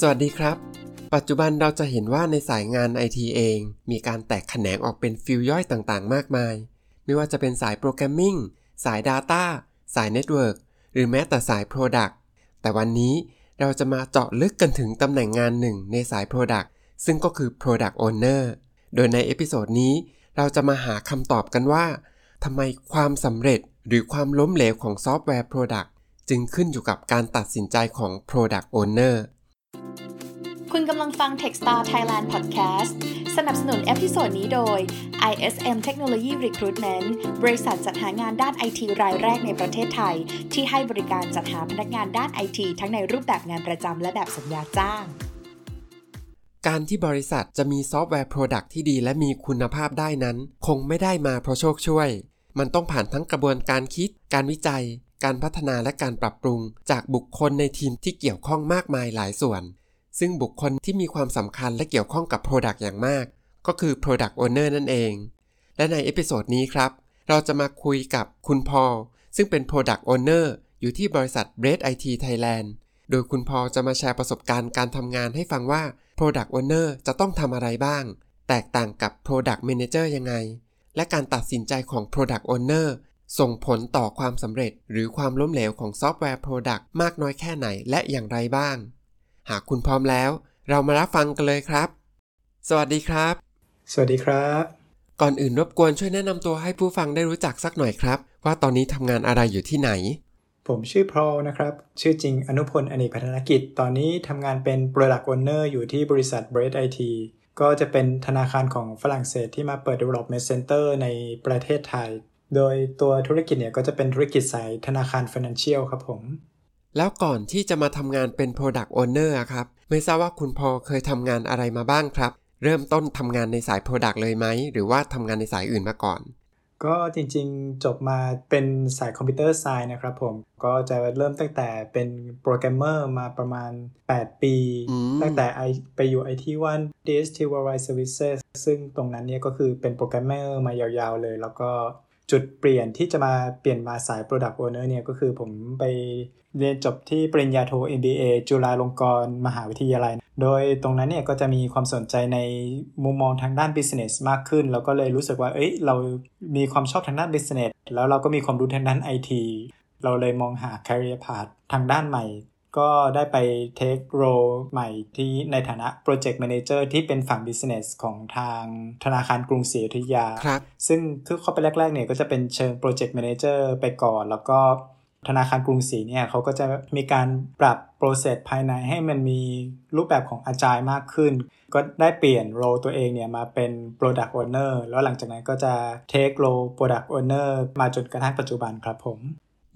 สวัสดีครับ ปัจจุบันเราจะเห็นว่าในสายงานไอทีเอง มีการแตกแขนงออกเป็น field ย่อยต่างๆ มากมาย ไม่ว่าจะเป็นสาย programming สาย Data สาย network หรือแม้แต่สาย Product แต่วันนี้เราจะมาเจาะลึกกันถึงตำแหน่งงานหนึ่งในสาย Product ซึ่งก็คือ Product Owner โดยใน episode นี้ เราจะมาหาคำตอบกันว่าทำไมความสำเร็จหรือความล้มเหลวของซอฟต์แวร์ Product จึงขึ้นอยู่กับการตัดสินใจของ Product Owner คุณกำลังฟัง Techstar Thailand Podcast สนับสนุน episode นี้โดย ISM Technology Recruitment บริษัทจัดหางานด้านไอทีรายแรกในประเทศไทย ที่ให้บริการจัดหาพนักงานด้านไอทีทั้งในรูปแบบงานประจำและแบบสัญญาจ้าง การที่บริษัทจะมีซอฟต์แวร์ Product ที่ดีและมีคุณภาพได้นั้น คงไม่ได้มาเพราะโชคช่วย มันต้องผ่านทั้งกระบวนการคิด การวิจัย การพัฒนาและการปรับปรุงจากบุคคลในทีมที่เกี่ยวข้องมากมายหลายส่วน ซึ่งบุคคลที่มีความสำคัญและเกี่ยวข้องกับ Product อย่างมาก ก็คือ Product Owner นั่นเอง และใน episode นี้ครับ เราจะมาคุยกับคุณพอลซึ่งเป็น Product Owner อยู่ที่บริษัท b r e a d IT Thailand โดยคุณพอลจะมาแชร์ประสบการณ์การทำงานให้ฟังว่า Product Owner จะต้องทำอะไรบ้าง แตกต่างกับ Product Manager ยังไง และการตัดสินใจของ Product Owner ส่งผลต่อความสำเร็จหรือความล้มเหลวของซอฟต์แวร์ Product มากน้อยแค่ไหนและอย่างไรบ้าง หากคุณพร้อมแล้ว เรามารับฟังกันเลยครับ สวัสดีครับ สวัสดีครับ ก่อนอื่นรบกวนช่วยแนะนำตัวให้ผู้ฟังได้รู้จักสักหน่อยครับ ว่าตอนนี้ทำงานอะไรอยู่ที่ไหน ผมชื่อพรอลนะครับ ชื่อจริงอนุพลอเนกพัฒนกิจ ตอนนี้ทำงานเป็น Product Owner อยู่ที่บริษัท b r e a d IT ก็จะเป็นธนาคารของฝรั่งเศสที่มาเปิด Development Center ในประเทศไทย โดยตัวธุรกิจเนี่ยก็จะเป็นธุรกิจสายธนาคาร Financial ครับผม แล้วก่อนที่จะมาทำงานเป็น Product Owner อะครับ ไม่ทราบว่าคุณพอเคยทำงานอะไรมาบ้างครับ เริ่มต้นทำงานในสาย Product เลยไหม หรือว่าทำงานในสายอื่นมาก่อน ก็จริงๆจบมาเป็นสายคอมพิวเตอร์ไซน์นะครับผม ก็จะเริ่มตั้งแต่เป็นโปรแกรมเมอร์มาประมาณ 8 ปีอืมตั้งแต่ไอไปอยู่ IT One DST Worldwide Services ซึ่งตรงนั้นเนี่ยก็คือเป็นโปรแกรมเมอร์มายาวๆเลย แล้วก็ จุดเปลี่ยนที่จะมาเปลี่ยนมาสาย Product Owner เนี่ยก็คือผมไปเรียนจบที่ปริญญาโท MBA จุฬาลงกรณ์มหาวิทยาลัย โดยตรงนั้นเนี่ยก็จะมีความสนใจในมุมมองทางด้าน business มากขึ้นแล้วก็เลยรู้สึกว่า เอ้ย เรามีความชอบทางด้าน business แล้วเราก็มีความรู้ทางด้าน IT เราเลยมองหา career path ทางด้านใหม่ ก็ได้ไป take role ใหม่ที่ในฐานะ project manager ที่เป็นฝั่ง business ของทางธนาคารกรุงศรีอยุธยา ครับ ซึ่งคือเข้าไปแรกๆเนี่ยก็จะเป็นเชิง Project Manager ไปก่อน แล้วก็ธนาคารกรุงศรีเนี่ยเขาก็จะมีการปรับโปรเซสภายในให้มันมีรูปแบบของอาจายมากขึ้น ก็ได้เปลี่ยนโรตัวเองเนี่ยมาเป็น Product Owner แล้วหลังจากนั้นก็จะ take role Product Owner มาจนกระทั่งปัจจุบันครับผม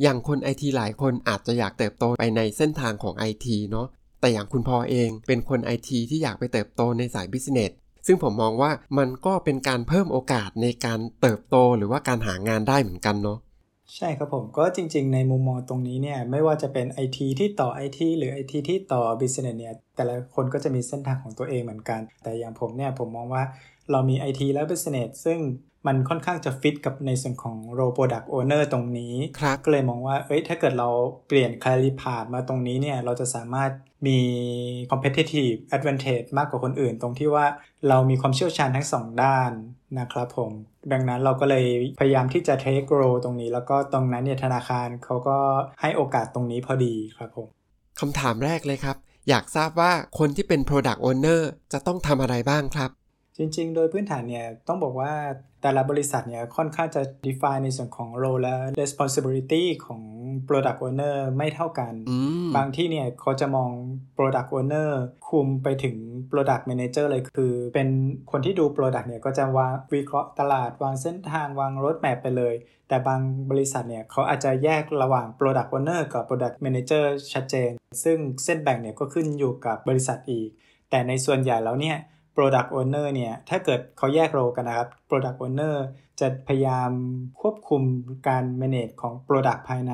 อย่างคนไอทีหลายคนอาจจะอยากเติบโตไปในเส้นทางของไอทีเนาะแต่อย่างคุณพอเองเป็นคนไอทีที่อยากไปเติบโตในสายบิสเนสซึ่งผมมองว่ามันก็เป็นการเพิ่มโอกาสในการเติบโตหรือว่าการหางานได้เหมือนกันเนาะใช่ครับผมก็จริงๆ ในมุมมองตรงนี้เนี่ยไม่ว่าจะเป็น IT ที่ต่อ IT หรือ IT ที่ต่อ Business เนี่ยแต่ละคนก็จะมีเส้นทางของตัวเองเหมือนกัน แต่อย่างผมเนี่ยผมมองว่าเรามี IT และ Business ซึ่ง มันค่อนข้างจะฟิตกับในส่วนของ role product owner ตรงนี้ครับก็เลยมองว่า เอ้ย ถ้าเกิดเราเปลี่ยน career path มาตรงนี้เนี่ย เราจะสามารถมี competitive advantage มากกว่าคนอื่น ตรงที่ว่าเรามีความเชี่ยวชาญทั้งสองด้านนะครับผม ดังนั้นเราก็เลยพยายามที่จะ take role ตรงนี้ แล้วก็ตรงนั้นเนี่ยธนาคารเขาก็ให้โอกาสตรงนี้พอดีครับผมคำถามแรกเลยครับ อยากทราบว่าคนที่เป็น Product Owner จะต้องทำอะไรบ้างครับจริงๆ โดยพื้นฐานเนี่ยต้องบอกว่า แต่ละบริษัทเนี่ยค่อนข้างจะ define ในส่วนของ role และ responsibility ของ product owner ไม่เท่ากันอืมบางที่เนี่ยเขาจะมอง product owner คุมไปถึง product manager เลยคือ เป็นคนที่ดู product เนี่ยก็จะวางวิเคราะห์ตลาดวางเส้นทางวาง road map ไปเลย แต่บางบริษัทเนี่ยเขาอาจจะแยกระหว่าง product owner กับ product manager ชัดเจน ซึ่งเส้นแบ่งเนี่ยก็ขึ้นอยู่กับบริษัทอีก แต่ในส่วนใหญ่แล้วเนี่ย Product Owner เนี่ยถ้าเกิดเขาแยกโรกันนะครับ Product Owner จะพยายามควบคุมการ manage ของ Product ภายใน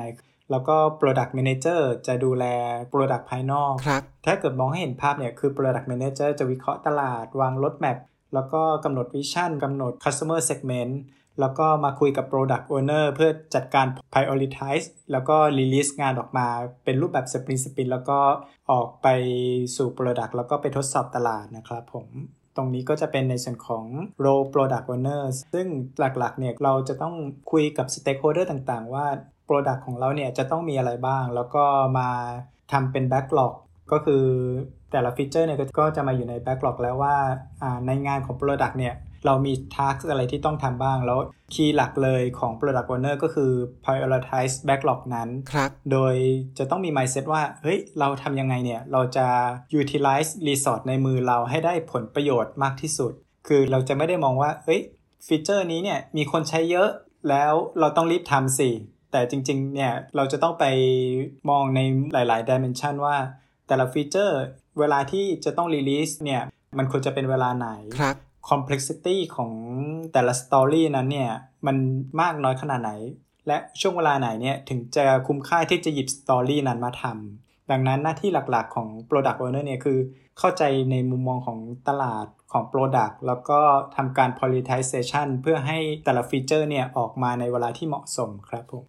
แล้วก็ Product Manager จะดูแล Product ภายนอกครับถ้าเกิดมองให้เห็นภาพเนี่ยคือ Product Manager จะวิเคราะห์ตลาดวาง Roadmap แล้วก็กำหนดวิชั่นกำหนด Customer Segment แล้วก็มาคุยกับ Product Owner เพื่อจัดการ Prioritize แล้วก็ Release งานออกมาเป็นรูปแบบ Sprint Sprint แล้วก็ออกไปสู่ Product แล้วก็ไปทดสอบตลาดนะครับผมตรงนี้ก็จะเป็นในส่วนของ role product owner ซึ่งหลักๆ เนี่ยเราจะต้องคุยกับ stakeholder ต่างๆ ว่า product ของเราเนี่ยจะต้องมีอะไรบ้าง แล้วก็มาทำเป็น backlog ก็คือแต่ละฟีเจอร์เนี่ยก็จะมาอยู่ใน backlog แล้วว่าในงานของ product เนี่ย เรามี task อะไรที่ต้องทำบ้าง แล้ว key หลักเลยของ product owner ก็คือ prioritize backlog นั้นครับโดยจะต้องมี mindset ว่า เฮ้ย เราทำยังไงเนี่ย เราจะ utilize resource ในมือเราให้ได้ผลประโยชน์มากที่สุด คือเราจะไม่ได้มองว่า เฮ้ย feature นี้เนี่ย มีคนใช้เยอะ แล้วเราต้องรีบทำสิ แต่จริงๆ เนี่ย เราจะต้องไปมองในหลาย ๆ dimension ว่า แต่ละ feature เวลาที่จะต้อง release เนี่ย มันควรจะเป็นเวลาไหนครับ complexity ของแต่ละ story นั้นเนี่ย มันมากน้อยขนาดไหน และช่วงเวลาไหนเนี่ย ถึงจะคุ้มค่าที่จะหยิบ story นั้นมาทำดังนั้นหน้าที่หลักๆของ product owner เนี่ยคือ เข้าใจในมุมมองของตลาดของ Product แล้วก็ทำการ prioritization เพื่อให้แต่ละฟีเจอร์เนี่ย ออกมาในเวลาที่เหมาะสมครับผม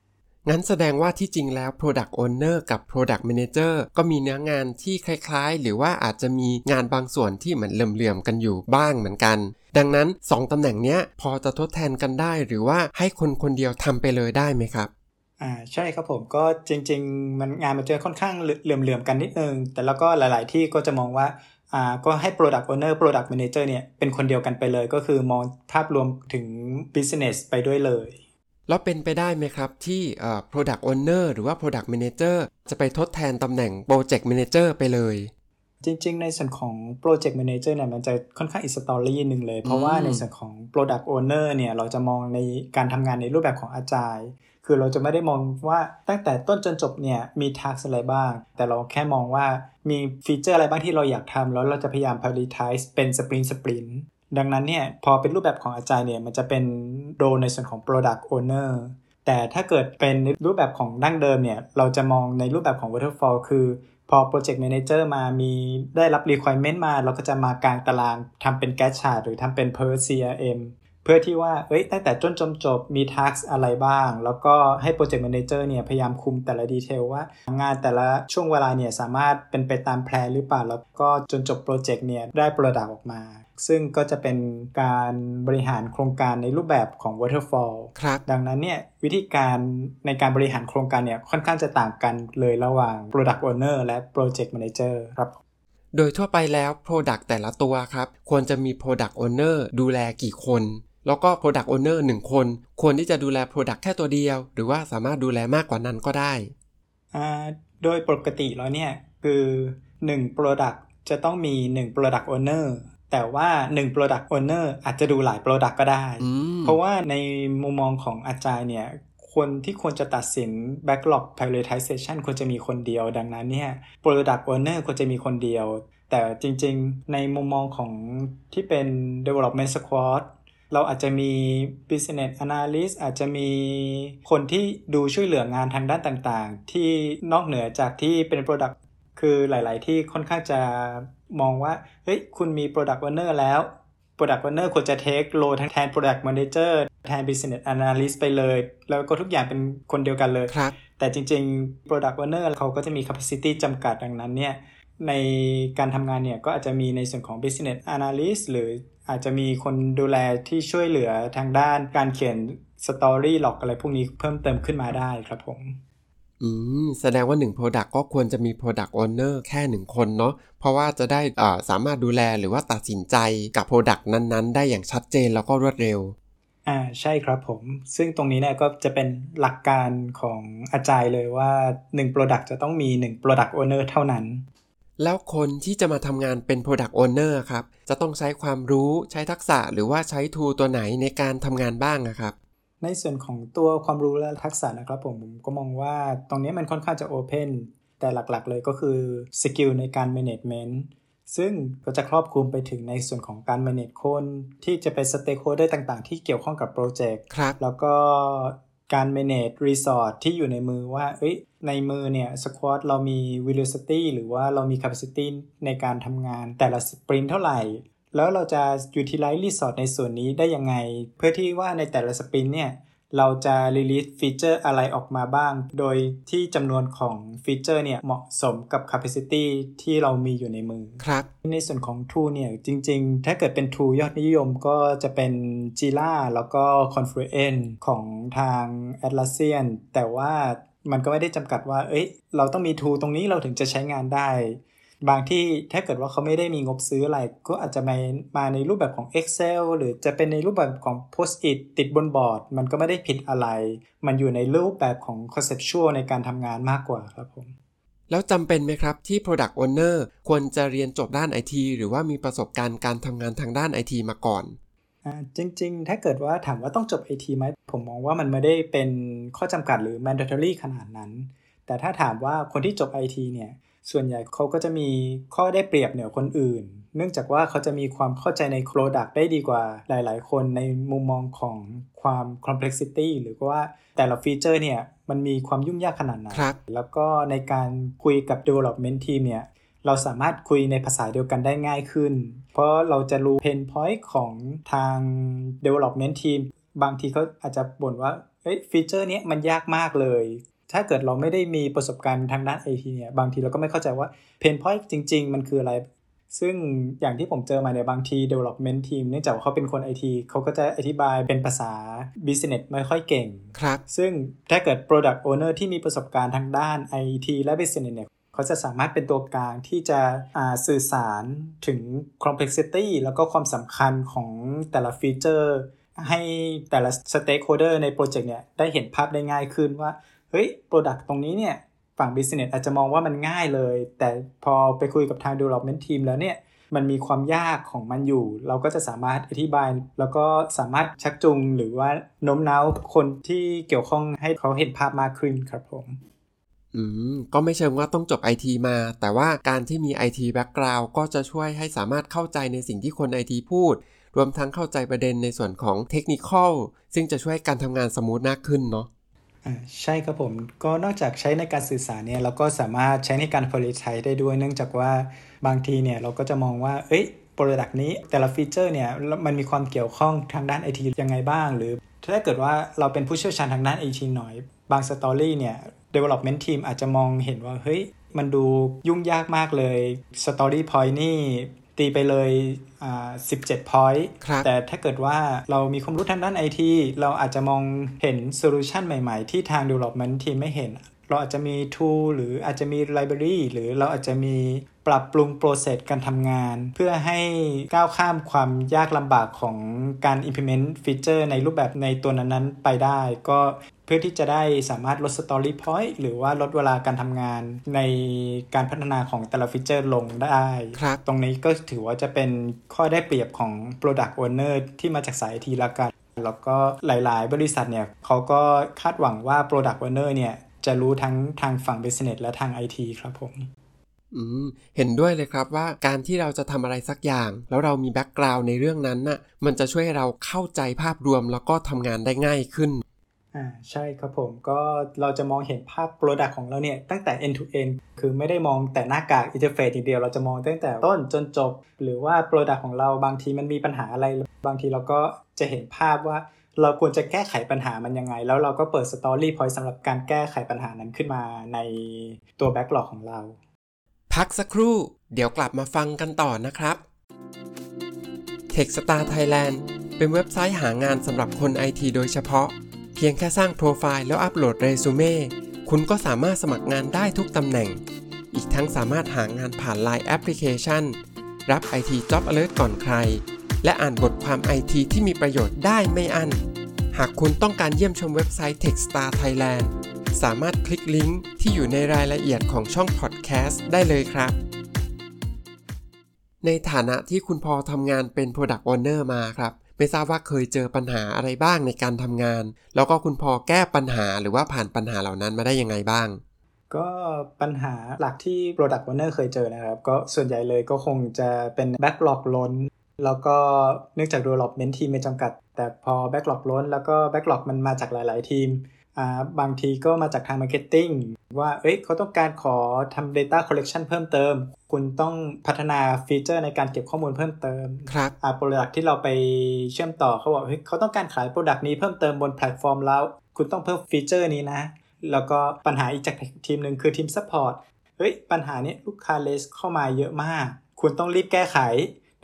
งั้นแสดงว่าที่จริงแล้ว Product Owner กับ Product Manager ก็มีเนื้องานที่คล้ายๆ หรือว่าอาจจะมีงานบางส่วนที่เหมือนเหลื่อมๆกันอยู่บ้างเหมือนกัน ดังนั้น 2 ตำแหน่งเนี้ยพอจะทดแทนกันได้ หรือว่าให้คนคนเดียวทำไปเลยได้ไหมครับอ่าใช่ครับผมก็จริง ๆ มันงานมันจะค่อนข้างเหลื่อมๆกันนิดนึง แต่แล้วก็หลาย ๆ ที่ก็จะมองว่าอ่าก็ให้ Product Owner Product Manager เนี่ยเป็นคนเดียวกันไปเลย ก็คือมองภาพรวมถึง Business ไปด้วยเลย แล้วเป็นไปได้ไหมครับที่ product owner หรือว่า product manager จะไปทดแทนตำแหน่ง project manager ไปเลย จริงๆ ในส่วนของ project manager เนี่ยมันจะค่อนข้างอีกสตอรี่หนึ่งเลย เพราะว่าในส่วนของ product owner เนี่ยเราจะมองในการทำงานในรูปแบบของอาจารย์คือเราจะไม่ได้มองว่าตั้งแต่ต้นจนจบเนี่ยมีทักษอะไรบ้าง แต่เราแค่มองว่ามีฟีเจอร์อะไรบ้างที่เราอยากทำแล้วเราจะพยายาม prioritize เป็น sprint sprint ดังนั้นเนี่ยพอเป็นรูปแบบของอาจารย์เนี่ยมันจะเป็นโดในส่วนของ product owner แต่ถ้าเกิดเป็นรูปแบบของดั้งเดิมเนี่ยเราจะมองในรูปแบบของ waterfall คือพอ project manager มามีได้รับ requirement มา เราก็จะมากางตารางทำเป็น Gantt chart หรือทำเป็น PERT diagram เพื่อที่ว่า เอ้ย ตั้งแต่ต้นจนจบ มี task อะไรบ้าง แล้วก็ให้ project manager เนี่ย พยายามคุมแต่ละ detail ว่า งานแต่ละช่วงเวลาเนี่ย สามารถเป็นไปตาม plan หรือเปล่า แล้วก็จนจบ project เนี่ย ได้ product ออกมา ซึ่งก็จะเป็นการบริหารโครงการในรูปแบบของ waterfall ครับดังนั้นเนี่ย วิธีการในการบริหารโครงการเนี่ย ค่อนข้างจะต่างกันเลยระหว่าง product owner และ project manager ครับโดยทั่วไปแล้ว product แต่ละตัวครับ ควรจะมี product owner ดูแลกี่คน แล้วก็ product owner 1 คน ควรที่จะดูแล product แค่ตัวเดียว หรือว่าสามารถดูแลมากกว่านั้นก็ได้โดยปกติแล้วเนี่ยคือ 1 product จะต้องมี 1 product owner แต่ว่า 1 Product Owner อาจจะดูหลาย Product ก็ได้ เพราะว่าในมุมมองของอาจารย์เนี่ยคนที่ควรจะตัดสิน Backlog Prioritization ควรจะมีคนเดียว ดังนั้นเนี่ย Product Owner ควรจะมีคนเดียว แต่จริงๆ ในมุมมองของที่เป็น Development Squad เราอาจจะมี business analyst อาจจะมีคนที่ดูช่วยเหลืองานทางด้านต่างๆ ที่นอกเหนือจากที่เป็น product คือหลาย ๆ ที่ค่อนข้างจะมองว่า เฮ้ย คุณมี Product Owner แล้ว Product Owner ควรจะ take role แทน Product Manager แทน Business Analyst ไปเลย แล้วก็ทุกอย่างเป็นคนเดียวกันเลย แต่จริง ๆ Product Owner เขาก็จะมี capacity จำกัดดังนั้นเนี่ยในการทำงานเนี่ยก็อาจจะมีในส่วนของ Business Analyst หรือ อาจจะมีคนดูแลที่ช่วยเหลือทางด้านการเขียน Story หลอกอะไรพวกนี้เพิ่มเติมขึ้นมาได้ครับผม อืม แสดงว่า 1 Product ก็ควรจะมี Product Owner แค่ 1 คนเนาะ เพราะว่าจะได้อ่าสามารถดูแลหรือว่าตัดสินใจกับ Product นั้นๆ ได้อย่างชัดเจนแล้วก็รวดเร็ว อ่า ใช่ครับผม ซึ่งตรงนี้เนี่ยก็จะเป็นหลักการของอาจารย์เลยว่า 1 Product จะต้องมี 1 Product Owner เท่านั้น แล้วคนที่จะมาทำงานเป็น Product Owner ครับ จะต้องใช้ความรู้ใช้ทักษะหรือว่าใช้ทูตัวไหนในการทำงานบ้างนะครับ ในส่วนของตัวความรู้และทักษะนะครับผมผมก็มองว่าตรงนี้มันค่อนข้างจะ open แต่หลักๆเลยก็คือ skill ในการ management ซึ่งก็จะครอบคลุมไปถึงในส่วนของการ manage คนที่จะเป็น stakeholder ต่างๆ ที่เกี่ยวข้องกับ project แล้วก็การ manage resource ที่อยู่ในมือว่า เอ้ย ในมือเนี่ย squad เรามี velocity หรือว่าเรามี capacity ในการทำงานแต่ละ sprint เท่าไหร่ แล้วเราจะ utilize resource ในส่วนนี้ได้ยังไง เพื่อที่ว่าในแต่ละ sprint เนี่ยเราจะ release ฟีเจอร์อะไรออกมาบ้าง โดยที่จำนวนของฟีเจอร์เนี่ยเหมาะสมกับ capacity ที่เรามีอยู่ในมือ ครับ ในส่วนของ tool เนี่ยจริง ๆ ถ้าเกิดเป็น tool ยอดนิยมก็จะเป็น Jira แล้วก็ Confluence ของทาง Atlassian แต่ว่า มันก็ไม่ได้จำกัดว่า เอ้ย เราต้องมี tool ตรงนี้เราถึงจะใช้งานได้ บางที่ถ้าเกิดว่าเขาไม่ได้มีงบซื้ออะไร ก็อาจจะมามาในรูปแบบของ Excel หรือจะเป็นในรูปแบบของ Post-it ติดบนบอร์ด มันก็ไม่ได้ผิดอะไร มันอยู่ในรูปแบบของ conceptual ในการทำงานมากกว่าครับผมแล้วจำเป็นไหมครับที่ Product Owner ควรจะเรียนจบด้านไอทีหรือว่ามีประสบการณ์การทำงานทางด้านไอทีมาก่อน จริง ๆ ถ้าเกิดว่าถามว่าต้องจบ IT ไหม ผมมองว่ามันไม่ได้เป็นข้อจำกัดหรือ mandatory ขนาดนั้น แต่ถ้าถามว่าคนที่จบ IT เนี่ย ส่วนใหญ่เขาก็จะมีข้อได้เปรียบเหนือคนอื่น เนื่องจากว่าเขาจะมีความเข้าใจใน Product ได้ดีกว่าหลาย ๆ คนในมุมมองของความ complexity หรือว่าแต่ละฟีเจอร์เนี่ยมันมีความยุ่งยากขนาดไหนครับแล้วก็ในการคุยกับ development team เนี่ย เราสามารถคุยในภาษาเดียวกันได้ง่ายขึ้น เพราะเราจะรู้ pain point ของทาง development team บางทีเขาอาจจะบ่นว่าเอ้ยฟีเจอร์นี้มันยากมากเลย ถ้าเกิดเราไม่ได้มีประสบการณ์ทางด้าน IT เนี่ยบางทีเราก็ไม่เข้าใจว่า pain point จริง ๆ มันคืออะไร ซึ่งอย่างที่ผมเจอมาเนี่ยบางที development team เนื่องจากว่าเขาเป็นคน IT เขาก็จะอธิบายเป็นภาษา business ไม่ค่อยเก่ง ครับ ซึ่งถ้าเกิด Product Owner ที่มีประสบการณ์ทางด้าน IT และ Business เนี่ย เขาจะสามารถเป็นตัวกลางที่จะสื่อสารถึง complexity แล้วก็ความสำคัญของแต่ละฟีเจอร์ ให้แต่ละ stakeholder ในโปรเจกต์เนี่ยได้เห็นภาพได้ง่ายขึ้นว่า เฮ้ย Product ตรงนี้เนี่ย ฝั่ง Business อาจจะมองว่ามันง่ายเลย แต่พอไปคุยกับทาง Development Team แล้วเนี่ยมันมีความยากของมันอยู่ เราก็จะสามารถอธิบาย แล้วก็สามารถชักจูงหรือว่าโน้มน้าวคนที่เกี่ยวข้องให้เขาเห็นภาพมากขึ้นครับผม อืมก็ไม่เชิงว่าต้องจบ IT มา แต่ว่าการที่มี IT background ก็จะช่วยให้สามารถเข้าใจในสิ่งที่คน IT พูด รวมทั้งเข้าใจประเด็นในส่วนของ technical ซึ่งจะช่วยการทำงาน smooth มากขึ้นเนาะใช่ครับผมก็นอกจากใช้ในการสื่อสารเนี่ยเราก็สามารถใช้ในการ prioritize ได้ด้วย เนื่องจากว่าบางทีเนี่ยเราก็จะมองว่า เอ้ย product นี้แต่ละ feature เนี่ยมันมีความเกี่ยวข้องทางด้านไอทียังไงบ้าง หรือถ้าเกิดว่าเราเป็นผู้เชี่ยวชาญทางด้านไอทีหน่อย บาง story เนี่ย development team อาจจะมองเห็นว่า เฮ้ย มันดูยุ่งยากมากเลย story point นี่ตีไปเลยอ่า17 point ครับแต่ถ้าเกิดว่าเรามีความรู้ทางด้านไอทีเราอาจจะมองเห็นโซลูชันใหม่ๆ ที่ทาง development team ไม่เห็น เราอาจจะมี tool หรืออาจจะมี library หรือเราอาจจะมีปรับปรุง process การทำงาน เพื่อให้ก้าวข้ามความยากลำบากของการ implement feature ในรูปแบบในตัวนั้นๆ ไปได้ ก็เพื่อที่จะได้สามารถลด story point หรือว่าลดเวลาการทำงานในการพัฒนาของแต่ละฟีเจอร์ลงได้ครับตรงนี้ก็ถือว่าจะเป็นข้อได้เปรียบของ Product Owner ที่มาจากสายทีละกัน แล้วก็หลายๆ บริษัทเนี่ยเขาก็คาดหวังว่า Product Owner เนี่ยจะรู้ทั้งทางฝั่ง Business และทาง IT ครับผมอืมเห็นด้วยเลยครับว่าการที่เราจะทำอะไรสักอย่าง แล้วเรามีแบ็กกราวน์ในเรื่องนั้นน่ะมันจะช่วยให้เราเข้าใจภาพรวมแล้วก็ทำงานได้ง่ายขึ้น อ่าใช่ครับผมก็เราจะมองเห็นภาพ Product ของเราเนี่ย ตั้งแต่ end to end คือไม่ได้มองแต่หน้ากาก interface อย่างเดียวเราจะมองตั้งแต่ต้นจนจบ หรือว่า Product ของเราบางทีมันมีปัญหาอะไร บางทีเราก็จะเห็นภาพว่าเราควรจะแก้ไขปัญหามันยังไง แล้วเราก็เปิด Story Point สำหรับการแก้ไขปัญหานั้นขึ้นมาในตัว Backlog ของเรา พักสักครู่ เดี๋ยวกลับมาฟังกันต่อนะครับ Techstar Thailand เป็นเว็บไซต์หางานสำหรับคนไอทีโดยเฉพาะ พียงแค่สร้างโปรไฟล์แล้วอัปโหลดเรซูเม่ คุณก็สามารถสมัครงานได้ทุกตำแหน่ง อีกทั้งสามารถหางานผ่าน Line แอปพลิเคชันรับ IT Job Alert ก่อนใคร และอ่านบทความ IT ที่มีประโยชน์ได้ไม่อั้นหากคุณต้องการเยี่ยมชมเว็บไซต์ Techstar Thailand สามารถคลิกลิงก์ที่อยู่ในรายละเอียดของช่องพอดแคสต์ได้เลยครับ ในฐานะที่คุณพอลทำงานเป็น Product Owner มาครับ ไม่ทราบว่าเคยเจอปัญหาอะไรบ้างในการทำงาน แล้วก็คุณพอลแก้ปัญหาหรือว่าผ่านปัญหาเหล่านั้นมาได้ยังไงบ้าง ก็ปัญหาหลักที่ Product Owner เคยเจอนะครับ ก็ส่วนใหญ่เลยก็คงจะเป็น Backlog ล้นแล้วก็เนื่องจาก Development team มีจำกัด แต่พอ Backlog ล้น แล้วก็ Backlog มันมาจากหลาย ๆ ทีม บางทีก็มาจากทาง marketing ว่า เอ้ยเขาต้องการขอทำ Data Collection เพิ่มเติม คุณต้องพัฒนา feature ในการเก็บข้อมูลเพิ่มเติม ครับอ่า product ที่เราไปเชื่อมต่อเขาบอก เฮ้ยเขาต้องการขาย product นี้เพิ่มเติมบนแพลตฟอร์มแล้ว คุณต้องเพิ่ม feature นี้นะ แล้วก็ปัญหาอีกจากทีมหนึ่งคือทีม support เฮ้ย ปัญหานี้ลูกค้า raise เข้ามาเยอะมาก คุณต้องรีบแก้ไข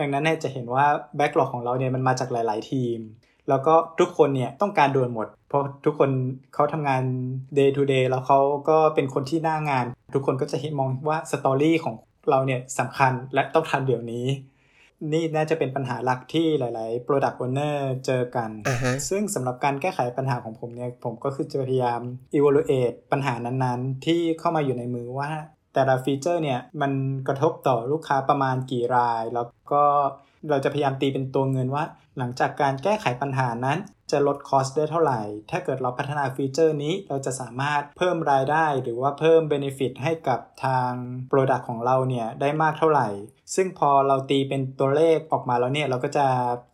ดังนั้นเนี่ยจะเห็นว่า backlog ของเราเนี่ยมันมาจากหลาย ๆ ทีม แล้วก็ทุกคนเนี่ยต้องการด่วนหมด เพราะทุกคนเขาทำงาน day to day แล้วเขาก็เป็นคนที่หน้างาน ทุกคนก็จะเห็นมองว่าสตอรี่ของเราเนี่ยสำคัญและต้องทันเดี๋ยวนี้ นี่น่าจะเป็นปัญหาหลักที่หลาย ๆ Product Owner เจอกันอ่าฮะซึ่งสำหรับการแก้ไขปัญหาของผมเนี่ย ผมก็คือจะพยายาม evaluate ปัญหานั้น ๆ ที่เข้ามาอยู่ในมือว่า แต่ละฟีเจอร์เนี่ยมันกระทบต่อลูกค้าประมาณกี่ราย แล้วก็เราจะพยายามตีเป็นตัวเงินว่า หลังจากการแก้ไขปัญหานั้น จะลด cost ได้เท่าไหร่ ถ้าเกิดเราพัฒนา feature นี้เราจะสามารถเพิ่มรายได้ หรือว่าเพิ่ม Benefit ให้กับทาง Product ของเราเนี่ยได้มากเท่าไหร่ ซึ่งพอเราตีเป็นตัวเลขออกมาแล้วเนี่ย เราก็จะ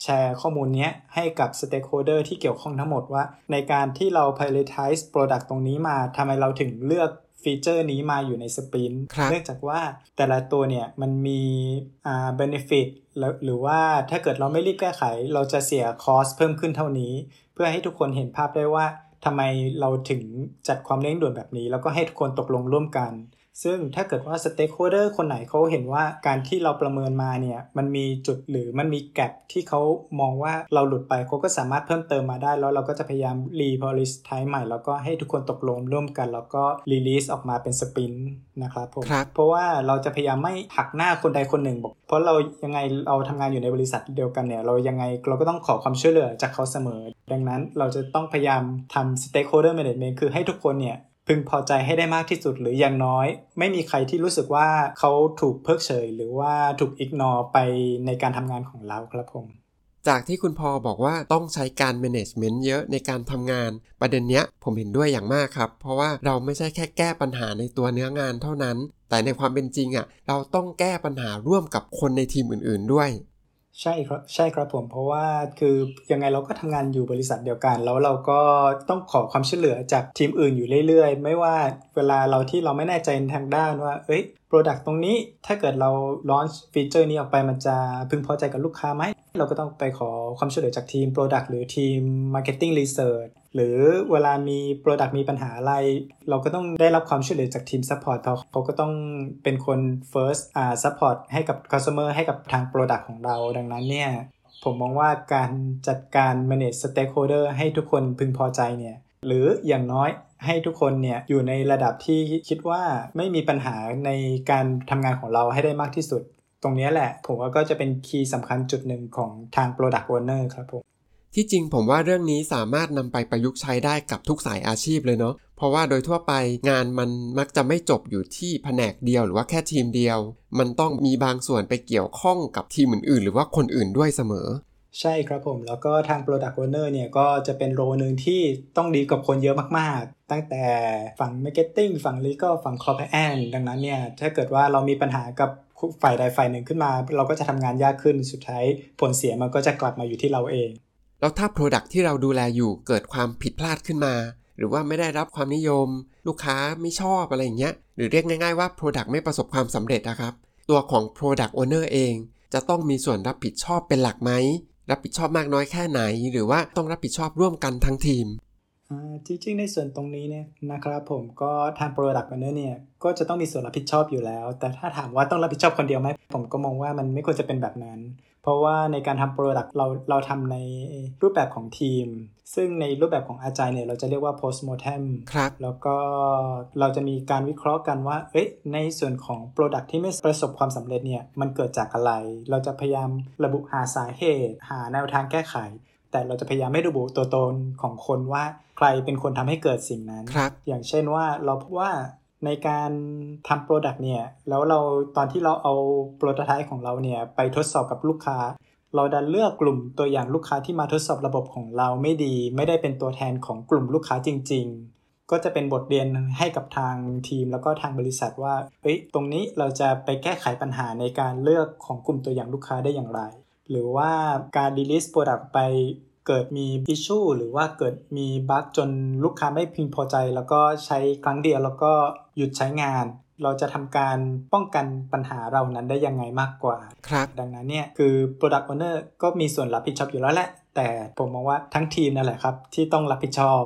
แชร์ข้อมูลนี้ให้กับ Stakeholder ที่เกี่ยวข้องทั้งหมดว่า ในการที่เรา prioritize Product ตรงนี้มาทำไมเราถึงเลือก feature นี้มาอยู่ใน sprint ครับเนื่องจากว่าแต่ละตัวเนี่ยมันมีอ่า benefit แล้วหรือว่าถ้าเกิดเราไม่รีบแก้ไข เราจะเสียคอสเพิ่มขึ้นเท่านี้ เพื่อให้ทุกคนเห็นภาพได้ว่าทำไมเราถึงจัดความเร่งด่วนแบบนี้ แล้วก็ให้ทุกคนตกลงร่วมกัน ซึ่งถ้าเกิดว่า stakeholder คนไหนเขาเห็นว่าการที่เราประเมินมาเนี่ย มันมีจุดหรือมันมีแกลบที่เขามองว่าเราหลุดไปเขาก็สามารถเพิ่มเติมมาได้ แล้วเราก็จะพยายาม reprioritize ใหม่ แล้วก็ให้ทุกคนตกลงร่วมกัน แล้วก็ release ออกมาเป็นสปรินต์นะครับผมบเพราะว่าเราจะพยายามไม่หักหน้าคนใดคนหนึ่งบอก เพราะเรายังไงเราทำงานอยู่ในบริษัทเดียวกันเนี่ยเรายังไงเราก็ต้องขอความช่วยเหลือจากเขาเสมอ ดังนั้นเราจะต้องพยายามทำ stakeholder management คือให้ทุกคนเนี่ย พึงพอใจให้ได้มากที่สุดหรืออย่างน้อย ไม่มีใครที่รู้สึกว่าเขาถูกเพิกเฉย หรือว่าถูกอิกนอไปในการทำงานของเราครับผมจากที่คุณพอบอกว่าต้องใช้การ management เยอะในการทำงาน ประเด็นเนี้ยผมเห็นด้วยอย่างมากครับ เพราะว่าเราไม่ใช่แค่แก้ปัญหาในตัวเนื้องานเท่านั้น แต่ในความเป็นจริงอะ เราต้องแก้ปัญหาร่วมกับคนในทีมอื่นๆด้วย ใช่ครับใช่ครับผม เพราะว่าคือยังไงเราก็ทำงานอยู่บริษัทเดียวกัน แล้วเราก็ต้องขอความช่วยเหลือจากทีมอื่นอยู่เรื่อยๆ ไม่ว่าเวลาเราที่เราไม่แน่ใจทางด้านว่า เอ้ย product ตรงนี้ถ้าเกิดเรา launch feature นี้ออกไปมันจะพึงพอใจกับลูกค้าไหม เราก็ต้องไปขอความช่วยเหลือจากทีม Product หรือทีม Marketing Research หรือเวลามี Product มีปัญหาอะไร เราก็ต้องได้รับความช่วยเหลือจากทีม Support เขาเขาก็ต้องเป็นคน first อ่า support ให้กับ customer ให้กับทาง Product ของเรา ดังนั้นเนี่ยผมมองว่าการจัดการ manage stakeholder ให้ทุกคนพึงพอใจเนี่ยหรืออย่างน้อยให้ทุกคนเนี่ยอยู่ในระดับที่คิดว่าไม่มีปัญหาในการทำงานของเราให้ได้มากที่สุด ตรงนี้แหละ ผมว่าก็จะเป็นคีย์สำคัญจุดหนึ่งของทาง Product Owner ครับผม ที่จริงผมว่าเรื่องนี้สามารถนำไปประยุกต์ใช้ได้กับทุกสายอาชีพเลยเนาะ เพราะว่าโดยทั่วไปงานมันมักจะไม่จบอยู่ที่แผนกเดียวหรือว่าแค่ทีมเดียว มันต้องมีบางส่วนไปเกี่ยวข้องกับทีมอื่นๆ หรือว่าคนอื่นด้วยเสมอ ใช่ครับผมแล้วก็ทาง Product Owner เนี่ยก็จะเป็นโรหนึ่งที่ต้องดีกับคนเยอะมากๆ ตั้งแต่ฝั่ง Marketing ฝั่ง Legal ฝั่ง Compliance ดังนั้นเนี่ยถ้าเกิดว่าเรามีปัญหากับฝ่ายใดฝ่ายหนึ่งขึ้นมา เราก็จะทำงานยากขึ้นสุดท้ายผลเสียมันก็จะกลับมาอยู่ที่เราเอง แล้วถ้า Product ที่เราดูแลอยู่เกิดความผิดพลาดขึ้นมา หรือว่าไม่ได้รับความนิยม ลูกค้าไม่ชอบอะไรอย่างเงี้ยหรือเรียกง่ายๆว่า Product ไม่ประสบความสำเร็จนะครับ ตัวของ Product Owner เอง จะต้องมีส่วนรับผิดชอบเป็นหลักไหมรับผิดชอบมากน้อยแค่ไหน หรือว่าต้องรับผิดชอบร่วมกันทั้งทีมจริงๆ ในส่วนตรงนี้เนี่ยนะครับผมก็ทาง Product Owner เนี่ยก็จะต้องมีส่วนรับผิดชอบอยู่แล้ว แต่ถ้าถามว่าต้องรับผิดชอบคนเดียวไหมผมก็มองว่ามันไม่ควรจะเป็นแบบนั้น เพราะว่าในการทำ Product เราเราทำในรูปแบบของทีม ซึ่งในรูปแบบของอาจารย์เนี่ยเราจะเรียกว่า post mortem ครับแล้วก็เราจะมีการวิเคราะห์กันว่า เอ้ยในส่วนของ Product ที่ไม่ประสบความสำเร็จเนี่ยมันเกิดจากอะไร เราจะพยายามระบุหาสาเหตุ หาแนวทางแก้ไข แต่เราจะพยายามไม่ระบุตัวตนของคนว่าใครเป็นคนทำให้เกิดสิ่งนั้นครับอย่างเช่นว่าเราพบว่า ในการทำ product เนี่ยแล้วเราตอนที่เราเอา prototype ของเราเนี่ยไปทดสอบกับลูกค้า เราดันเลือกกลุ่มตัวอย่างลูกค้าที่มาทดสอบระบบของเราไม่ดี ไม่ได้เป็นตัวแทนของกลุ่มลูกค้าจริง ๆ ก็จะเป็นบทเรียนให้กับทางทีมแล้วก็ทางบริษัทว่าเอ้ยตรงนี้เราจะไปแก้ไขปัญหาในการเลือกของกลุ่มตัวอย่างลูกค้าได้อย่างไร หรือว่าการ release product ไป เกิดมีอิชชูหรือว่าเกิดมีบั๊กจนลูกค้าไม่พึงพอใจ แล้วก็ใช้ครั้งเดียวแล้วก็หยุดใช้งาน เราจะทำการป้องกันปัญหาเรานั้นได้ยังไงมากกว่า ครับ ดังนั้นเนี่ยคือ Product Owner ก็มีส่วนรับผิดชอบอยู่แล้วแหละ แต่ผมมองว่าทั้งทีมนั่นแหละครับ ที่ต้องรับผิดชอบ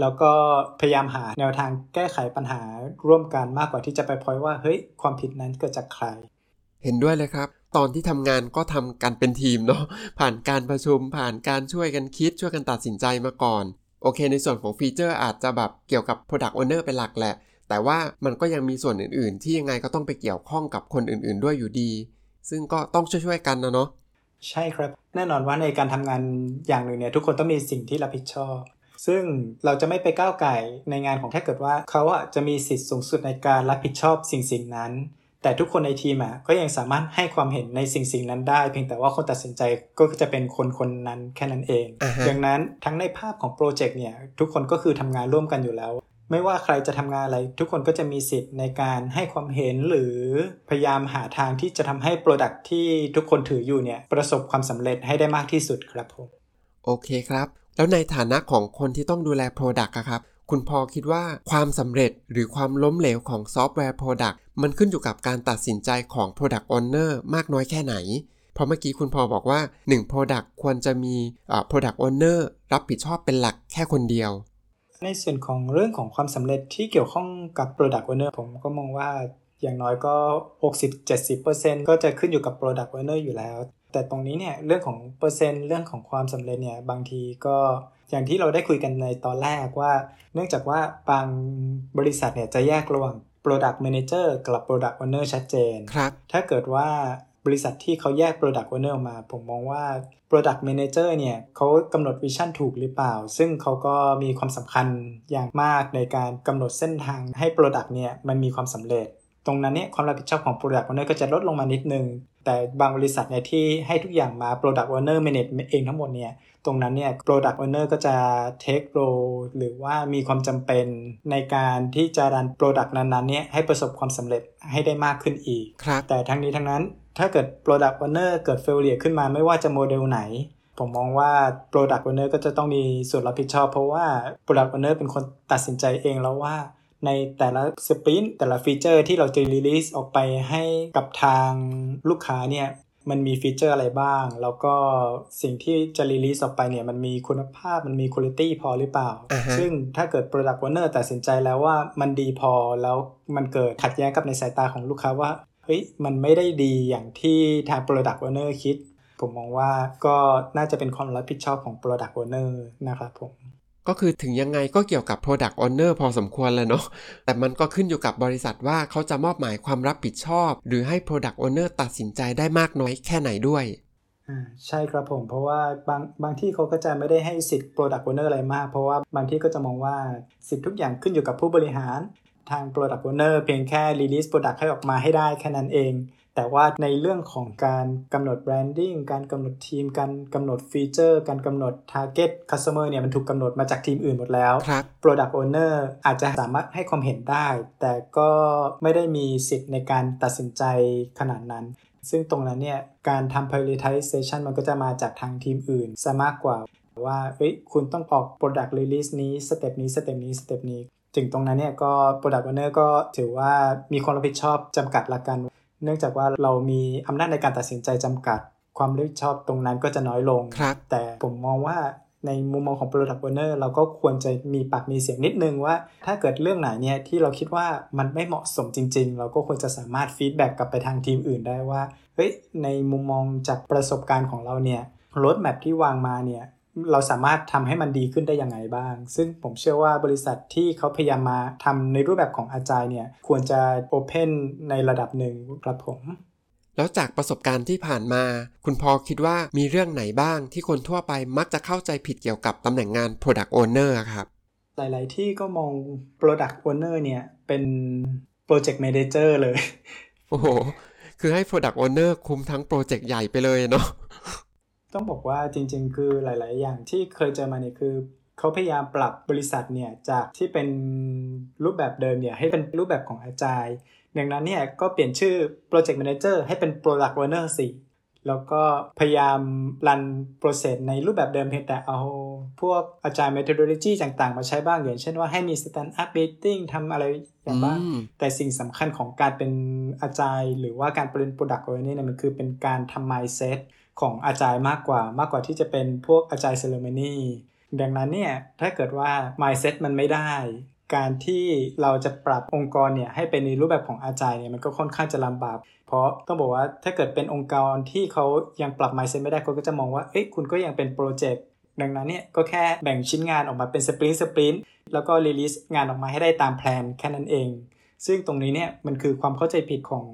แล้วก็พยายามหาแนวทางแก้ไขปัญหาร่วมกันมากกว่าที่จะไปพอยว่าเฮ้ยความผิดนั้นเกิดจากใคร เห็นด้วยเลยครับ ตอนที่ทำงานก็ทำกันเป็นทีมเนาะผ่านการประชุมผ่านการช่วยกันคิดช่วยกันตัดสินใจมาก่อน โอเค ในส่วนของฟีเจอร์อาจจะแบบเกี่ยวกับ Product Owner เป็นหลักแหละ แต่ว่ามันก็ยังมีส่วนอื่นๆ ที่ยังไงก็ต้องไปเกี่ยวข้องกับคนอื่นๆ ด้วยอยู่ดี ซึ่งก็ต้องช่วยๆกันนะเนาะใช่ครับ แน่นอนว่าในการทำงานอย่างหนึ่งเนี่ยทุกคนต้องมีสิ่งที่รับผิดชอบซึ่งเราจะไม่ไปก้าวไก่ในงานของถ้าเกิดว่าเขาอะจะมีสิทธิ์สูงสุดในการรับผิดชอบสิ่งสิ่งนั้น แต่ทุกคนในทีมอะก็ยังสามารถให้ความเห็นในสิ่งสิ่งนั้นได้ เพียงแต่ว่าคนตัดสินใจก็จะเป็นคนคนนั้นแค่นั้นเองอ่าฮะดังนั้นทั้งในภาพของโปรเจกต์เนี่ยทุกคนก็คือทำงานร่วมกันอยู่แล้ว ไม่ว่าใครจะทำงานอะไร ทุกคนก็จะมีสิทธิ์ในการให้ความเห็นหรือพยายามหาทางที่จะทำให้โปรดักที่ทุกคนถืออยู่เนี่ยประสบความสำเร็จให้ได้มากที่สุดครับผมโอเคครับ แล้วในฐานะของคนที่ต้องดูแล Product อะครับ คุณพอคิดว่าความสำเร็จหรือความล้มเหลวของซอฟต์แวร์ Product มันขึ้นอยู่กับการตัดสินใจของ Product Owner มากน้อยแค่ไหน เพราะเมื่อกี้คุณพอบอกว่า 1 Product ควรจะมีอ่า Product Owner รับผิดชอบเป็นหลักแค่คนเดียว ในส่วนของเรื่องของความสำเร็จที่เกี่ยวข้องกับ Product Owner ผมก็มองว่าอย่างน้อยก็ 60-70%ก็จะขึ้นอยู่กับ Product Owner อยู่แล้ว แต่ตรงนี้เนี่ยเรื่องของเปอร์เซ็นต์เรื่องของความสำเร็จเนี่ยบางทีก็อย่างที่เราได้คุยกันในตอนแรกว่า เนื่องจากว่าบางบริษัทเนี่ยจะแยกระหว่าง Product Manager กับ Product Owner ชัดเจนครับ ถ้าเกิดว่าบริษัทที่เขาแยก Product Owner ออกมา ผมมองว่า Product Manager เนี่ยเขากำหนดวิชั่นถูกหรือเปล่า ซึ่งเขาก็มีความสำคัญอย่างมากในการกำหนดเส้นทางให้ Product เนี่ยมันมีความสำเร็จ ตรงนั้นเนี่ยความรับผิดชอบของ Product Owner ก็จะลดลงมานิดนึง แต่บางบริษัทเนี่ยที่ให้ทุกอย่างมา Product Owner manage เองทั้งหมดเนี่ย ตรงนั้นเนี่ย Product Owner ก็จะ take role หรือว่ามีความจำเป็นในการที่จะรัน Product นั้นๆเนี่ยให้ประสบความสำเร็จให้ได้มากขึ้นอีกครับแต่ทั้งนี้ทั้งนั้นถ้าเกิด Product Owner เกิด failure ขึ้นมาไม่ว่าจะโมเดลไหน ผมมองว่า Product Owner ก็จะต้องมีส่วนรับผิดชอบ เพราะว่า Product Owner เป็นคนตัดสินใจเองแล้วว่าในแต่ละ sprint แต่ละฟีเจอร์ที่เราจะ release ออกไปให้กับทางลูกค้าเนี่ย มันมีฟีเจอร์อะไรบ้าง แล้วก็สิ่งที่จะ release ออกไปเนี่ย มันมีคุณภาพมันมี quality พอหรือเปล่าอ่าฮะซึ่งถ้าเกิด Product Owner ตัดสินใจแล้วว่ามันดีพอแล้วมันเกิดขัดแย้งกับในสายตาของลูกค้าว่าเฮ้ยมันไม่ได้ดีอย่างที่ทาง Product Owner คิด ผมมองว่าก็น่าจะเป็นความรับผิดชอบของ Product Owner นะครับผม ก็คือถึงยังไงก็เกี่ยวกับ Product Owner พอสมควรแล้วเนาะ แต่มันก็ขึ้นอยู่กับบริษัทว่าเขาจะมอบหมายความรับผิดชอบ หรือให้ Product Owner ตัดสินใจได้มากน้อยแค่ไหนด้วยอ่าใช่ครับผมเพราะว่าบางบางที่เขาก็จะไม่ได้ให้สิทธิ์ Product Owner อะไรมาก เพราะว่าบางที่ก็จะมองว่าสิทธิ์ทุกอย่างขึ้นอยู่กับผู้บริหาร ทาง Product Owner เพียงแค่ release Product ให้ออกมาให้ได้แค่นั้นเอง แต่ว่าในเรื่องของการกำหนด branding การกำหนดทีม การกำหนดฟีเจอร์ การกำหนด target customer เนี่ยมันถูกกำหนดมาจากทีมอื่นหมดแล้วครับ Product Owner อาจจะสามารถให้ความเห็นได้ แต่ก็ไม่ได้มีสิทธิ์ในการตัดสินใจขนาดนั้น ซึ่งตรงนั้นเนี่ยการทำ prioritization มันก็จะมาจากทางทีมอื่นซะมากกว่าว่าเอ้ยคุณต้องออก Product Release นี้ step นี้ step นี้ step นี้ ถึงตรงนั้นเนี่ยก็ Product Owner ก็ถือว่ามีความรับผิดชอบจำกัดละกัน เนื่องจากว่าเรามีอำนาจในการตัดสินใจจำกัด ความรับผิดชอบตรงนั้นก็จะน้อยลงครับแต่ผมมองว่าในมุมมองของ Product Owner เราก็ควรจะมีปากมีเสียงนิดนึงว่า ถ้าเกิดเรื่องไหนเนี่ยที่เราคิดว่ามันไม่เหมาะสมจริง ๆ เราก็ควรจะสามารถฟีดแบ็กกลับไปทางทีมอื่นได้ว่าเฮ้ยในมุมมองจากประสบการณ์ของเราเนี่ยรถแมพที่วางมาเนี่ย เราสามารถทำให้มันดีขึ้นได้ยังไงบ้าง ซึ่งผมเชื่อว่าบริษัทที่เขาพยายามมาทำในรูปแบบของอาจายเนี่ยควรจะ Open ในระดับหนึ่งครับผม แล้วจากประสบการณ์ที่ผ่านมา คุณพอคิดว่ามีเรื่องไหนบ้างที่คนทั่วไปมักจะเข้าใจผิดเกี่ยวกับตำแหน่งงาน Product Owner อะครับ หลาย ๆ ที่ก็มอง Product Owner เนี่ยเป็น Project Manager เลย โอ้โห คือให้ Product Owner คุมทั้งโปรเจกต์ใหญ่ไปเลยเนาะ ต้องบอกว่าจริง ๆ คือหลาย ๆ อย่างที่เคยเจอมาเนี่ยคือเขาพยายามปรับบริษัทเนี่ยจากที่เป็นรูปแบบเดิมเนี่ยให้เป็นรูปแบบของอาจายดังนั้นเนี่ยก็เปลี่ยนชื่อ Project Manager ให้เป็น Product Owner สิแล้วก็พยายามรันโปรเซสในรูปแบบเดิมเพียงแต่เอาพวกอาจารย์ methodology ต่างๆ มาใช้บ้างอย่างเช่นว่าให้มี stand up meeting ทำอะไรอย่างบ้างอืมแต่สิ่งสำคัญของการเป็นอาจารย์ หรือว่าการเป็น product owner เนี่ยมันคือเป็นการทำ mindset ของอาจารย์มากกว่ามากกว่าที่จะเป็นพวกอาจารย์ ceremony ดังนั้นเนี่ยถ้าเกิดว่า mindset มันไม่ได้ การที่เราจะปรับองค์กรเนี่ยให้เป็นในรูปแบบของ Agile เนี่ยมันก็ค่อนข้างจะลำบากเพราะต้องบอกว่าถ้าเกิดเป็นองค์กรที่เขายังปรับ mindset ไม่ได้เขาก็จะมองว่าเอ้ยคุณก็ยังเป็นโปรเจกต์ดังนั้นเนี่ยก็แค่แบ่งชิ้นงานออกมาเป็น sprint sprint แล้วก็ release งานออกมาให้ได้ตาม plan แค่นั้นเอง ซึ่งตรงนี้เนี่ยมันคือความเข้าใจผิดของ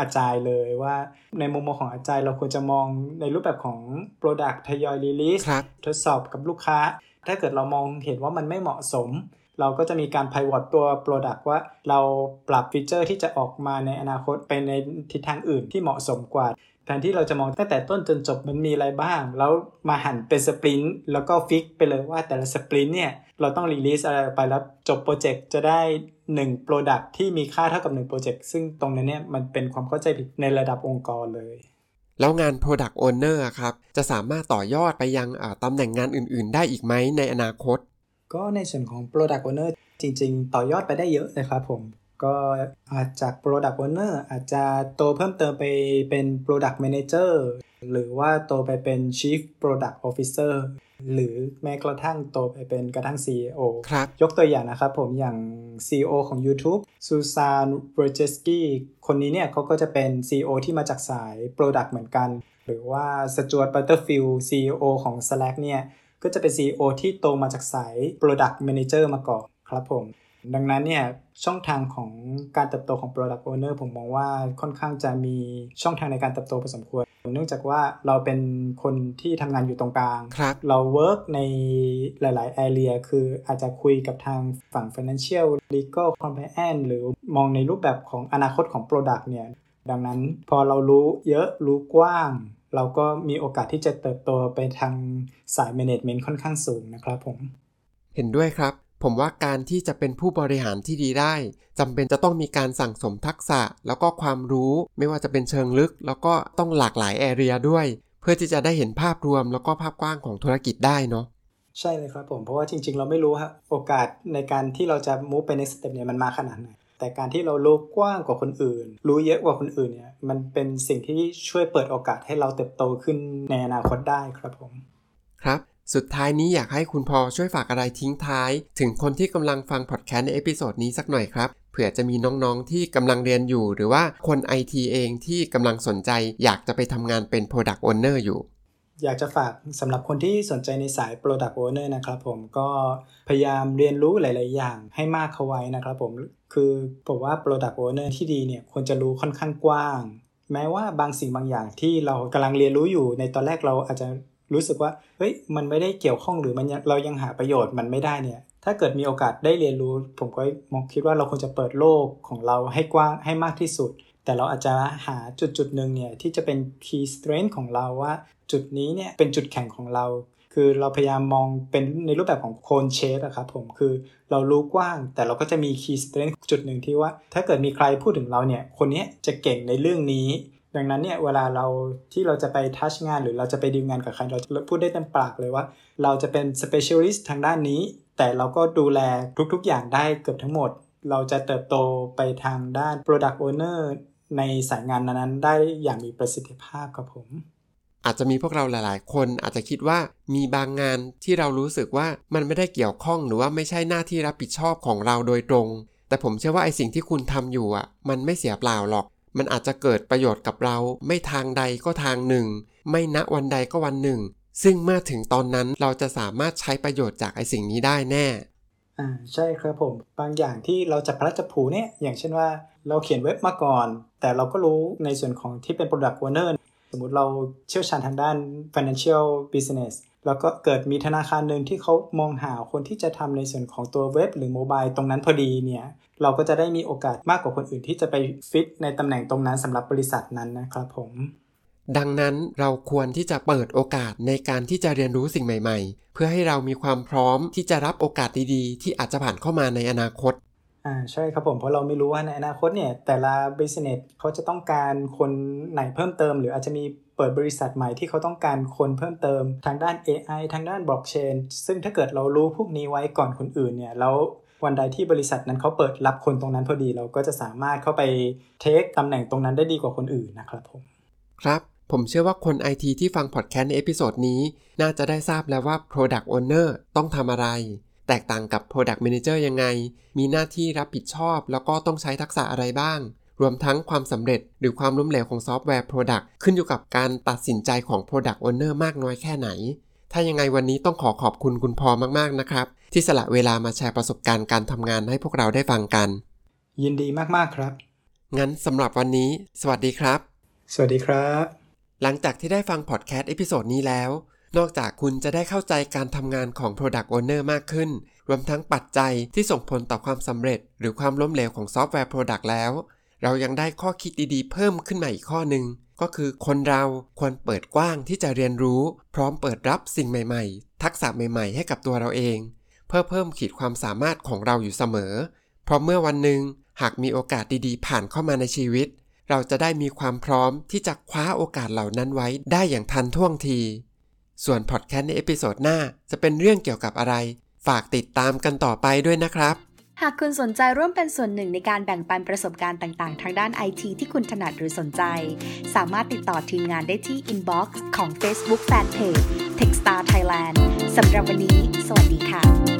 Agile เลยว่าในมุมมองของ Agile เราควรจะมองในรูปแบบของ Product ทยอย release ครับทดสอบกับลูกค้า ถ้าเกิดเรามองเห็นว่ามันไม่เหมาะสม เราก็จะมีการ pivot ตัว Product ว่าเราปรับฟีเจอร์ที่จะออกมาในอนาคตไปในทิศทางอื่นที่เหมาะสมกว่า แทนที่เราจะมองตั้งแต่ต้นจนจบมันมีอะไรบ้าง แล้วมาหั่นเป็น sprint แล้วก็ fix ไปเลยว่าแต่ละ sprint เนี่ย เราต้อง release อะไรไปแล้วจบโปรเจกต์จะได้1 Product ที่มีค่าเท่ากับ1โปรเจกต์ซึ่งตรงนั้นเนี่ยมันเป็นความเข้าใจผิดในระดับองค์กรเลย แล้วงาน Product Owner อะครับ จะสามารถต่อยอดไปยังอ่าตำแหน่งงานอื่น ๆ ได้อีกไหมในอนาคต ก็ในส่วนของ Product Owner จริง ๆ ต่อยอดไปได้เยอะเลยครับผม ก็อาจจาก Product Owner อาจจะโตเพิ่มเติมไปเป็น Product Manager หรือว่าโตไปเป็น Chief Product Officer หรือแม้กระทั่งโตไปเป็นกระทั่ง CEO ครับยกตัวอย่างนะครับผมอย่าง CEO ของ YouTube ซูซานBrian Chesky คนนี้เนี่ยเขาก็จะเป็น CEO ที่มาจากสาย Product เหมือนกัน หรือว่า Stewart Butterfield CEO ของ Slack เนี่ยก็จะเป็น CEO ที่โตมาจากสาย Product Manager มาก่อนครับผม ดังนั้นเนี่ยช่องทางของการเติบโตของ Product Owner ผมมองว่าค่อนข้างจะมีช่องทางในการเติบโตพอสมควร เนื่องจากว่าเราเป็นคนที่ทำงานอยู่ตรงกลางครับเรา work ในหลายๆ area คืออาจจะคุยกับทางฝั่ง financial legal compliance หรือมองในรูปแบบของอนาคตของ product เนี่ย ดังนั้นพอเรารู้เยอะรู้กว้าง เราก็มีโอกาสที่จะเติบโตไปทางสาย management ค่อนข้างสูงนะครับผม เห็นด้วยครับ ผมว่าการที่จะเป็นผู้บริหารที่ดีได้จำเป็นจะต้องมีการสั่งสมทักษะ แล้วก็ความรู้ไม่ว่าจะเป็นเชิงลึก แล้วก็ต้องหลากหลายแอเรียด้วย เพื่อที่จะได้เห็นภาพรวมแล้วก็ภาพกว้างของธุรกิจได้เนาะใช่เลยครับผม เพราะว่าจริง ๆ เราไม่รู้ฮะโอกาสในการที่เราจะ move ไป next step เนี่ยมันมากขนาดไหนแต่การที่เรารู้กว้างกว่าคนอื่น รู้เยอะกว่าคนอื่นเนี่ยมันเป็นสิ่งที่ช่วยเปิดโอกาสให้เราเติบโตขึ้นในอนาคตได้ครับผม ครับ สุดท้ายนี้อยากให้คุณพอช่วยฝากอะไรทิ้งท้าย ถึงคนที่กำลังฟังพอดแคสต์ใน episode นี้สักหน่อยครับเผื่อจะมีน้องๆที่กำลังเรียนอยู่ หรือว่าคนไอทีเองที่กำลังสนใจ อยากจะไปทำงานเป็น Product Owner อยู่ อยากจะฝากสำหรับคนที่สนใจในสาย Product Owner นะครับผมก็พยายามเรียนรู้หลาย ๆ อย่างให้มากเข้าไว้นะครับผมคือผมว่า Product Owner ที่ดีเนี่ยควรจะรู้ค่อนข้างกว้าง แม้ว่าบางสิ่งบางอย่างที่เรากำลังเรียนรู้อยู่ในตอนแรกเราอาจจะ รู้สึกว่าเฮ้ยมันไม่ได้เกี่ยวข้องหรือมันเรายังหาประโยชน์มันไม่ได้เนี่ย ถ้าเกิดมีโอกาสได้เรียนรู้ ผมก็มองคิดว่าเราควรจะเปิดโลกของเราให้กว้างให้มากที่สุด แต่เราอาจจะหาจุดจุดหนึ่งเนี่ยที่จะเป็น key strength ของเราว่า จุดนี้เนี่ยเป็นจุดแข็งของเรา คือเราพยายามมองเป็นในรูปแบบของโคนเชสอะครับผมคือเรารู้กว้าง แต่เราก็จะมี key strength จุดหนึ่งที่ว่า ถ้าเกิดมีใครพูดถึงเราเนี่ยคนนี้จะเก่งในเรื่องนี้ ดังนั้นเนี่ยเวลาเราที่เราจะไปทัชงานหรือเราจะไปดีลงานกับใครเราพูดได้เต็มปากเลยว่า เราจะเป็น specialist ทางด้านนี้ แต่เราก็ดูแลทุกๆอย่างได้เกือบทั้งหมด เราจะเติบโตไปทางด้าน product owner ในสายงานนั้นๆได้อย่างมีประสิทธิภาพครับผม อาจจะมีพวกเราหลาย ๆ คนอาจจะคิดว่ามีบางงานที่เรารู้สึกว่ามันไม่ได้เกี่ยวข้องหรือว่าไม่ใช่หน้าที่รับผิดชอบของเราโดยตรง แต่ผมเชื่อว่าไอสิ่งที่คุณทำอยู่อะ มันไม่เสียเปล่าหรอก มันอาจจะเกิดประโยชน์กับเรา ไม่ทางใดก็ทางหนึ่ง ไม่ณวันใดก็วันหนึ่ง ซึ่งเมื่อถึงตอนนั้นเราจะสามารถใช้ประโยชน์จากไอสิ่งนี้ได้แน่อ่าใช่ครับผมบางอย่างที่เราจะพลัดจะผูเนี่ยอย่างเช่นว่าเราเขียนเว็บมาก่อน แต่เราก็รู้ในส่วนของที่เป็น product owner สมมุติเราเชี่ยวชาญทางด้าน financial business แล้วก็เกิดมีธนาคารหนึ่งที่เขามองหาคนที่จะทำในส่วนของตัวเว็บหรือโมบายตรงนั้นพอดีเนี่ยเราก็จะได้มีโอกาสมากกว่าคนอื่นที่จะไปฟิตในตำแหน่งตรงนั้นสำหรับบริษัทนั้นนะครับผม ดังนั้นเราควรที่จะเปิดโอกาสในการที่จะเรียนรู้สิ่งใหม่ ๆ เพื่อให้เรามีความพร้อมที่จะรับโอกาสดีๆ ที่อาจจะผ่านเข้ามาในอนาคตอ่าใช่ครับผมเพราะเราไม่รู้ว่าในอนาคตเนี่ยแต่ละ business เขาจะต้องการคนไหนเพิ่มเติม หรืออาจจะมี เปิดบริษัทใหม่ที่เขาต้องการคนเพิ่มเติมทางด้าน AI ทางด้านบล็อกเชนซึ่งถ้าเกิดเรารู้พวกนี้ไว้ก่อนคนอื่นเนี่ยแล้ววันใดที่บริษัทนั้นเขาเปิดรับคนตรงนั้นพอดีเราก็จะสามารถเข้าไปtake ตำแหน่งตรงนั้นได้ดีกว่าคนอื่นนะครับผม ครับผมเชื่อว่าคนไอทีที่ฟังพอดแคสต์ใน episode นี้ น่าจะได้ทราบแล้วว่า Product Owner ต้องทำอะไร แตกต่างกับ Product Manager ยังไง มีหน้าที่รับผิดชอบ แล้วก็ต้องใช้ทักษะอะไรบ้าง รวมทั้งความสำเร็จหรือความล้มเหลวของซอฟต์แวร์ Product ขึ้นอยู่กับการตัดสินใจของ Product Owner มากน้อยแค่ไหน ถ้ายังไงวันนี้ต้องขอขอบคุณคุณพอมากๆนะครับ ที่สละเวลามาแชร์ประสบการณ์การทำงานให้พวกเราได้ฟังกัน ยินดีมากๆครับ งั้นสำหรับวันนี้ สวัสดีครับ สวัสดีครับ หลังจากที่ได้ฟังพอดแคสต์ episode นี้แล้วนอกจากคุณจะได้เข้าใจการทำงานของ Product Owner มากขึ้น รวมทั้งปัจจัยที่ส่งผลต่อความสำเร็จ หรือความล้มเหลวของซอฟต์แวร์ Product แล้ว เรายังได้ข้อคิดดีๆ เพิ่มขึ้นมาอีกข้อหนึ่งก็คือคนเราควรเปิดกว้างที่จะเรียนรู้ พร้อมเปิดรับสิ่งใหม่ๆ ทักษะใหม่ๆ ให้กับตัวเราเอง เพื่อเพิ่มขีดความสามารถของเราอยู่เสมอ เพราะเมื่อวันหนึ่งหากมีโอกาสดีๆ ผ่านเข้ามาในชีวิต เราจะได้มีความพร้อมที่จะคว้าโอกาสเหล่านั้นไว้ได้อย่างทันท่วงที ส่วนพอดแคสต์ใน episode หน้าจะเป็นเรื่องเกี่ยวกับอะไร ฝากติดตามกันต่อไปด้วยนะครับ หากคุณสนใจร่วมเป็นส่วนหนึ่งในการแบ่งปันประสบการณ์ต่าง ๆ ทางด้านไอทีที่คุณถนัดหรือสนใจ สามารถติดต่อทีมงานได้ที่ inbox ของ Facebook Fanpage Techstar Thailand สำหรับวันนี้ สวัสดีค่ะ